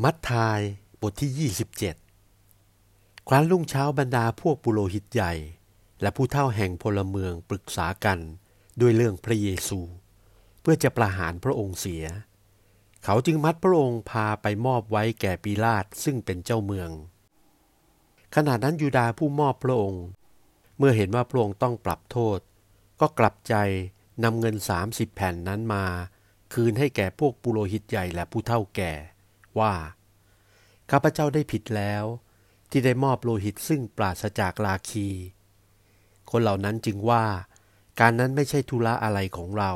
มัทธายบทที่ 27 ครั้นรุ่งเช้าบรรดาพวกปุโรหิตใหญ่ และผู้เท่าแห่งพลเมืองปรึกษากันด้วยเรื่องพระเยซู เพื่อจะประหารพระองค์เสีย เขาจึงมัดพระองค์พาไปมอบไว้แก่ปีลาตซึ่งเป็นเจ้าเมือง ขณะนั้นยูดาผู้มอบพระองค์ เมื่อเห็นว่าพระองค์ต้องปรับโทษ ก็กลับใจนำเงิน30แผ่นนั้นมา คืนให้แก่พวกปุโรหิตใหญ่และผู้เท่าแก่ ว่า ข้าพเจ้าได้ผิดแล้ว ที่ได้มอบโลหิตซึ่งปราศจากลาคี คนเหล่านั้นจึงว่า การนั้นไม่ใช่ธุระอะไรของเรา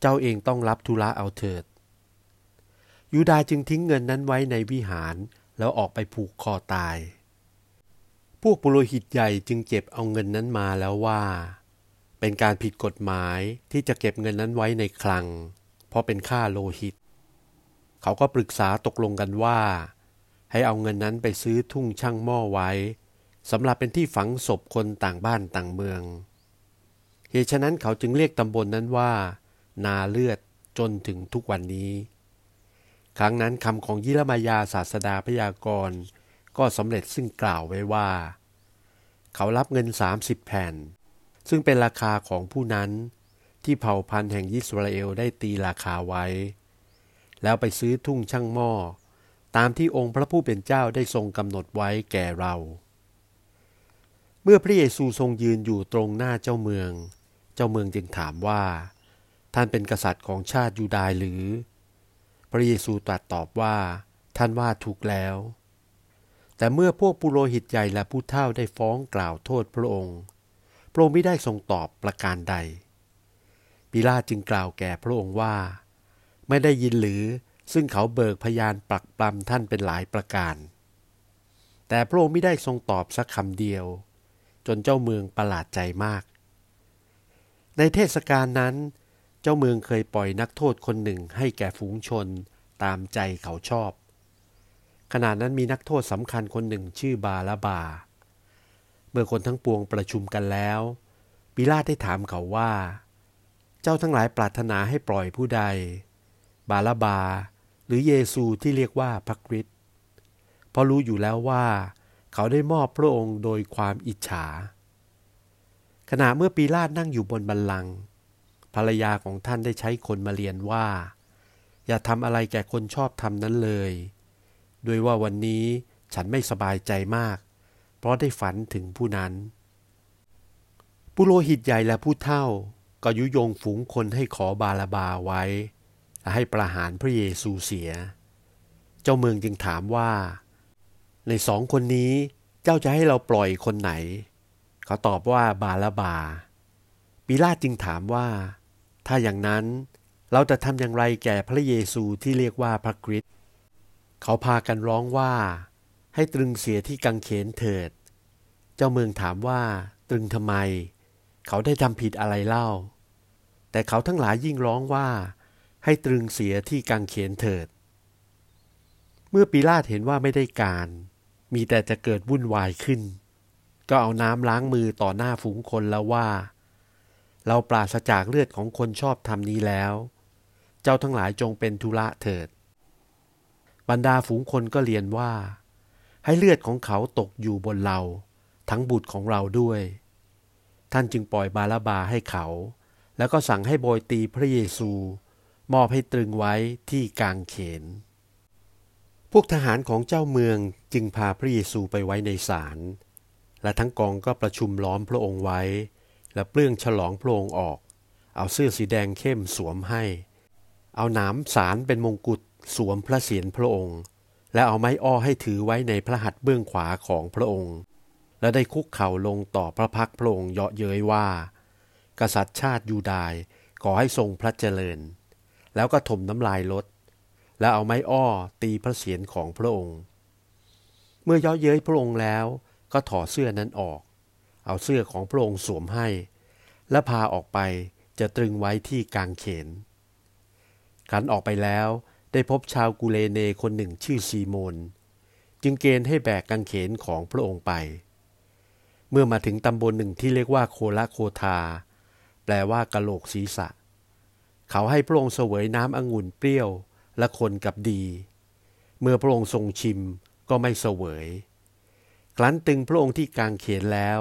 เจ้าเองต้องรับธุระเอาเถิด ยูดาจึงทิ้งเงินนั้นไว้ในวิหารแล้วออกไปผูกคอตาย พวกปุโรหิตใหญ่จึงเก็บเอาเงินนั้นมาแล้วว่า เป็นการผิดกฎหมายที่จะเก็บเงินนั้นไว้ในคลัง เพราะเป็นค่าโลหิต เขาก็ปรึกษาตกลงกันว่า ให้เอาเงินนั้นไปซื้อทุ่งช่างหม้อไว้สำหรับเป็นที่ฝังศพคนต่างบ้านต่างเมือง เหตุฉะนั้นเขาจึงเรียกตำบลนนั้นว่า นาเลือดจนถึงทุกวันนี้ ครั้งนั้นคำของยิรมายาศาสดาพยากรณ์ก็สำเร็จซึ่งกล่าวไว้ว่า เขารับเงินสามสิบแผ่น ซึ่งเป็นราคาของผู้นั้นที่เผ่าพันธุ์แห่งยิสราเอลได้ตีราคาไว้ แล้วไปซื้อทุ่งช่างหม้อ ตามที่องค์พระผู้เป็นเจ้าได้ทรงกำหนดไว้แก่เรา เมื่อพระเยซูทรงยืนอยู่ตรงหน้าเจ้าเมือง เจ้าเมืองจึงถามว่า ท่านเป็นกษัตริย์ของชาติยูดาห์หรือ พระเยซูตรัสตอบว่า ท่านว่าถูกแล้ว แต่เมื่อพวกปุโรหิตใหญ่และผู้เฒ่าได้ฟ้องกล่าวโทษพระองค์พระองค์ไม่ได้ทรงตอบประการใด ปิลาจึงกล่าวแก่พระองค์ว่า ไม่ได้ยินหรือ ซึ่งเขาเบิกพยานปรักปรำท่านเป็นหลายประการ แต่พระองค์ไม่ได้ทรงตอบสักคำเดียว จนเจ้าเมืองประหลาดใจมาก ในเทศกาลนั้น เจ้าเมืองเคยปล่อยนักโทษคนหนึ่งให้แก่ฝูงชนตามใจเขาชอบ ขณะนั้นมีนักโทษสำคัญคนหนึ่งชื่อบาลาบา เมื่อคนทั้งปวงประชุมกันแล้วปิลาตได้ถามเขาว่า เจ้าทั้งหลายปรารถนาให้ปล่อยผู้ใด บาลาบา หรือเยซูที่เรียกว่าพระคริสต์เพราะรู้อยู่แล้วว่า เขาได้มอบพระองค์โดยความอิจฉา ขณะเมื่อปีลาดนั่งอยู่บนบัลลังก์ภรรยาของท่านได้ใช้คนมาเรียนว่า อย่าทำอะไรแก่คนชอบทำนั้นเลยด้วยว่าวันนี้ฉันไม่สบายใจมาก เพราะได้ฝันถึงผู้นั้นผู้โลหิตใหญ่และผู้เท่า ก็ยุยงฝูงคนให้ขอบาลาบาไว้ ให้ประหารพระเยซูเสีย เจ้าเมืองจึงถามว่า ในสองคนนี้เจ้าจะให้เราปล่อยคนไหน เขาตอบว่าบาลาบา ปิลาตจึงถามว่า ถ้าอย่างนั้นเราจะทำอย่างไรแก่พระเยซูที่เรียกว่าพระคริสต์เขาพากันร้องว่า ให้ตรึงเสียที่กังเขนเถิด เจ้าเมืองถามว่า ตรึงทำไม เขาได้ทำผิดอะไรเล่า แต่เขาทั้งหลายยิ่งร้องว่า ให้ตรึงเสียที่กังเขนเถิด เมื่อปีลาตเห็นว่าไม่ได้การ มีแต่จะเกิดวุ่นวายขึ้น ก็เอาน้ำล้างมือต่อหน้าฝูงคนแล้วว่า เราปราศจากเลือดของคนชอบทำนี้แล้ว เจ้าทั้งหลายจงเป็นธุระเถิด บรรดาฝูงคนก็เรียนว่า ให้เลือดของเขาตกอยู่บนเรา ทั้งบุตรของเราด้วย ท่านจึงปล่อยบาลบาให้เขา แล้วก็สั่งให้โบยตีพระเยซู มอบให้ตรึงไว้ที่กางเขน พวกทหารของเจ้าเมืองจึงพาพระเยซูไปไว้ในศาล และทั้งกองก็ประชุมล้อมพระองค์ไว้ และเปลื้องฉลองพระองค์ออก เอาเสื้อสีแดงเข้มสวมให้ เอาหนามสารเป็นมงกุฎสวมพระเศียรพระองค์ และเอาไม้อ้อให้ถือไว้ในพระหัตถ์เบื้องขวาของพระองค์ และได้คุกเข่าลงต่อพระพักพระองค์เยาะเย้ยว่า กษัตริย์ชาติยูดายขอให้ทรงพระเจริญ แล้วก็ถมน้ำลายลด แล้วเอาไม้อ้อตีพระเศียรของพระองค์ เมื่อย่อเย้ยพระองค์แล้วก็ถอดเสื้อนั้นออก เอาเสื้อของพระองค์สวมให้ และพาออกไปจะตรึงไว้ที่กางเขนขันออกไปแล้วได้พบชาวกูเลเนคนหนึ่งชื่อซีโมน จึงเกณฑ์ให้แบกกางเขนของพระองค์ไป เมื่อมาถึงตำบลหนึ่งที่เรียกว่าโคละโคทา แปลว่ากะโหลกศีรษะ เขาให้พระองค์เสวยน้ำองุ่นเปรี้ยวและคนกับดี เมื่อพระองค์ทรงชิมก็ไม่เสวย ครั้นตึงพระองค์ที่กางเขนแล้ว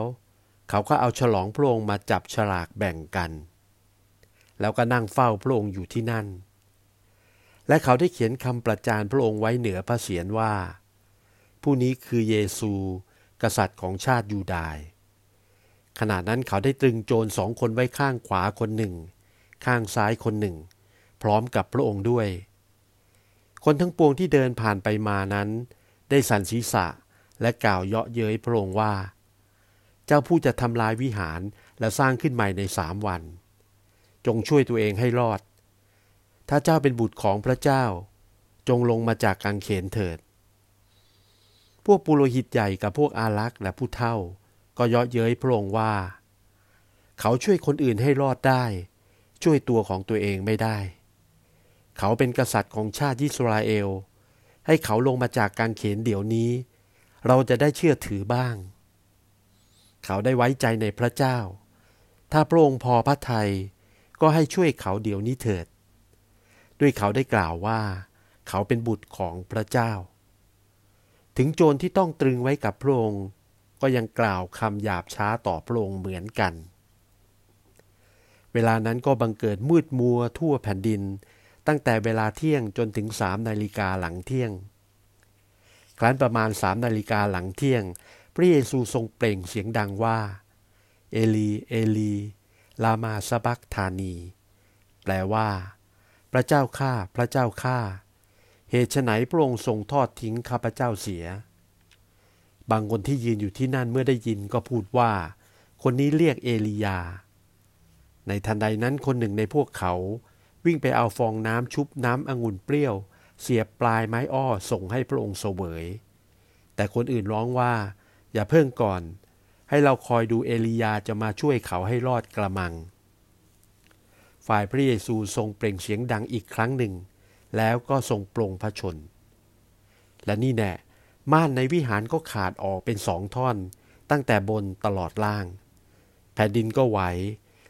เขาก็เอาฉลองพระองค์มาจับฉลากแบ่งกัน แล้วก็นั่งเฝ้าพระองค์อยู่ที่นั่น และเขาได้เขียนคำประจานพระองค์ไว้เหนือพระเศียรว่า ผู้นี้คือเยซู กษัตริย์ของชาติยูดาห์ขณะนั้นเขาได้ตรึงโจรสองคนไว้ข้างขวาคนหนึ่ง ข้างซ้ายคนหนึ่ง พร้อมกับพระองค์ด้วย คนทั้งปวงที่เดินผ่านไปมานั้น ได้สั่นศีษะและกล่าวเยาะเย้ยพระองค์ว่า เจ้าผู้จะทำลายวิหารและสร้างขึ้นใหม่ในสามวัน จงช่วยตัวเองให้รอด ถ้าเจ้าเป็นบุตรของพระเจ้า จงลงมาจากกางเขนเถิด พวกปุโรหิตใหญ่กับพวกอารักษ์และผู้เท่า ก็เยาะเย้ยพระองค์ว่า เขาช่วยคนอื่นให้รอดได้ ช่วยตัวของตัวเองไม่ได้ เขาเป็นกษัตริย์ของชาติยิสราเอล ให้เขาลงมาจากการเขนเดี๋ยวนี้ เราจะได้เชื่อถือบ้าง เขาได้ไว้ใจในพระเจ้า ถ้าพระองค์พอพระทัยก็ให้ช่วยเขาเดี๋ยวนี้เถิด ด้วยเขาได้กล่าวว่า เขาเป็นบุตรของพระเจ้า ถึงโจรที่ต้องตรึงไว้กับพระองค์ ก็ยังกล่าวคำหยาบช้าต่อพระองค์เหมือนกัน เวลานั้นก็บังเกิดมืดมัวทั่วแผ่นดิน ตั้งแต่เวลาเที่ยงจนถึงสามนาฬิกาหลังเที่ยง ครั้นประมาณสามนาฬิกาหลังเที่ยง พระเยซูทรงเปล่งเสียงดังว่า เอลี เอลี ลามาสบักธานี แปลว่า พระเจ้าข้า พระเจ้าข้า เหตุไฉนพระองค์ทรงทอดทิ้งข้าพระเจ้าเสีย บางคนที่ยืนอยู่ที่นั่นเมื่อได้ยินก็พูดว่า คนนี้เรียกเอลียา ในทันใดนั้นคนหนึ่งในพวกเขา วิ่งไปเอาฟองน้ำชุบน้ำองุ่นเปรี้ยว เสียบปลายไม้อ้อส่งให้พระองค์เสวย แต่คนอื่นร้องว่า อย่าเพิ่งก่อน ให้เราคอยดูเอลียาจะมาช่วยเขาให้รอดกระมัง ฝ่ายพระเยซูทรงเปล่งเสียงดังอีกครั้งหนึ่ง แล้วก็ทรงปรงพระชน และนี่แน่ม่านในวิหารก็ขาดออกเป็นสองท่อน ตั้งแต่บนตลอดล่าง แผ่นดินก็ไหว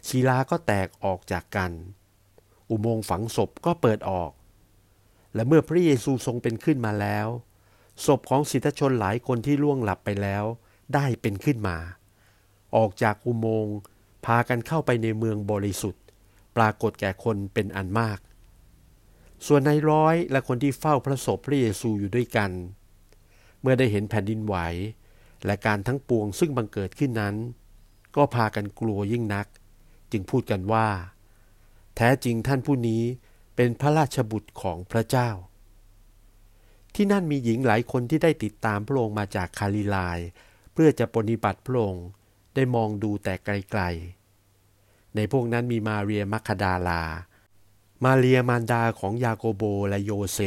ศิลาก็แตกออกจากกัน อุโมงค์ฝังศพก็เปิดออก และเมื่อพระเยซูทรงเป็นขึ้นมาแล้ว ศพของสิทธชนหลายคนที่ล่วงหลับไปแล้ว ได้เป็นขึ้นมา ออกจากอุโมงค์พากันเข้าไปในเมืองบริสุทธิ์ ปรากฏแก่คนเป็นอันมาก ส่วนในร้อยและคนที่เฝ้าพระศพพระเยซูอยู่ด้วยกัน เมื่อได้เห็นแผ่นดินไหว และการทั้งปวงซึ่งบังเกิดขึ้นนั้น ก็พากันกลัวยิ่งนัก จึงพูดกันว่า แท้จริงท่านผู้นี้เป็นพระราชบุตรของพระเจ้า ที่นั่นมีหญิงหลายคนที่ได้ติดตามพระองค์มาจากฆาลิลาย เพื่อจะปฏิบัติพระองค์ได้มองดูแต่ไกลๆ ในพวกนั้นมีมาเรียมัคดาลา มาเรียมารดาของยาโกโบและโยเซ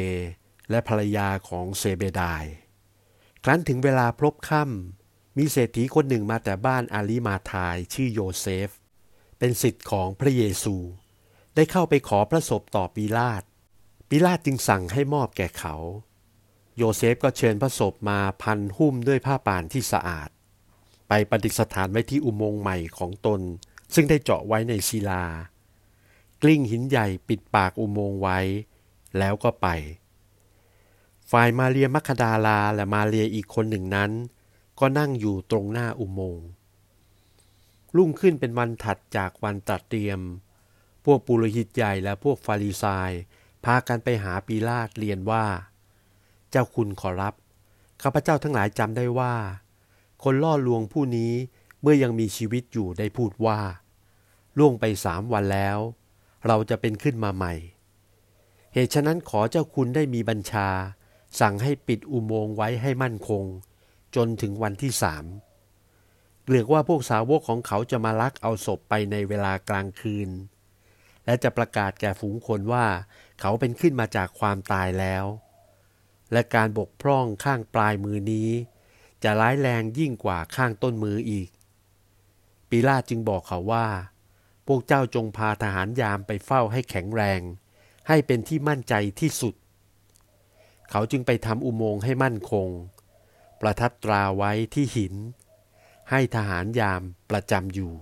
และภรรยาของเซเบดาย ครั้นถึงเวลาพลบค่ำมีเศรษฐีคนหนึ่งมาแต่บ้านอาริมาธายชื่อโยเซฟ เป็นสิทธิ์ของพระเยซู ได้เข้าไปขอพระศพต่อปีลาตปีลาตจึงสั่งให้มอบแก่เขา โยเซฟก็เชิญพระศพมาพันหุ้มด้วยผ้าป่านที่สะอาด ไปประดิษฐานไว้ที่อุโมงค์ใหม่ของตน ซึ่งได้เจาะไว้ในศิลา กลิ้งหินใหญ่ปิดปากอุโมงค์ไว้ แล้วก็ไป ฝ่ายมาเรียมัคดาลาและมาเรียอีกคนหนึ่งนั้น ก็นั่งอยู่ตรงหน้าอุโมงค์ รุ่งขึ้นเป็นวันถัดจากวันตัดเตรียม พวกปุโรหิตใหญ่และพวกฟาริสายพากันไปหาปีลาตเรียนว่า เจ้าคุณขอรับ ข้าพเจ้าทั้งหลายจำได้ว่า คนล่อลวงผู้นี้เมื่อยังมีชีวิตอยู่ได้พูดว่า ล่วงไปสามวันแล้ว เราจะเป็นขึ้นมาใหม่ เหตุฉะนั้นขอเจ้าคุณได้มีบัญชา สั่งให้ปิดอุโมงค์ไว้ให้มั่นคง จนถึงวันที่สาม เกลือกว่าพวกสาวกของเขาจะมาลักเอาศพไปในเวลากลางคืน และจะประกาศแก่ฝูงคนว่าเขาเป็นขึ้นมาจากความตายแล้ว และการบกพร่องข้างปลายมือนี้ จะร้ายแรงยิ่งกว่าข้างต้นมืออีก ปีลาจึงบอกเขาว่า พวกเจ้าจงพาทหารยามไปเฝ้าให้แข็งแรง ให้เป็นที่มั่นใจที่สุด เขาจึงไปทำอุโมงค์ให้มั่นคง ประทับตราไว้ที่หิน ให้ทหารยามประจำอยู่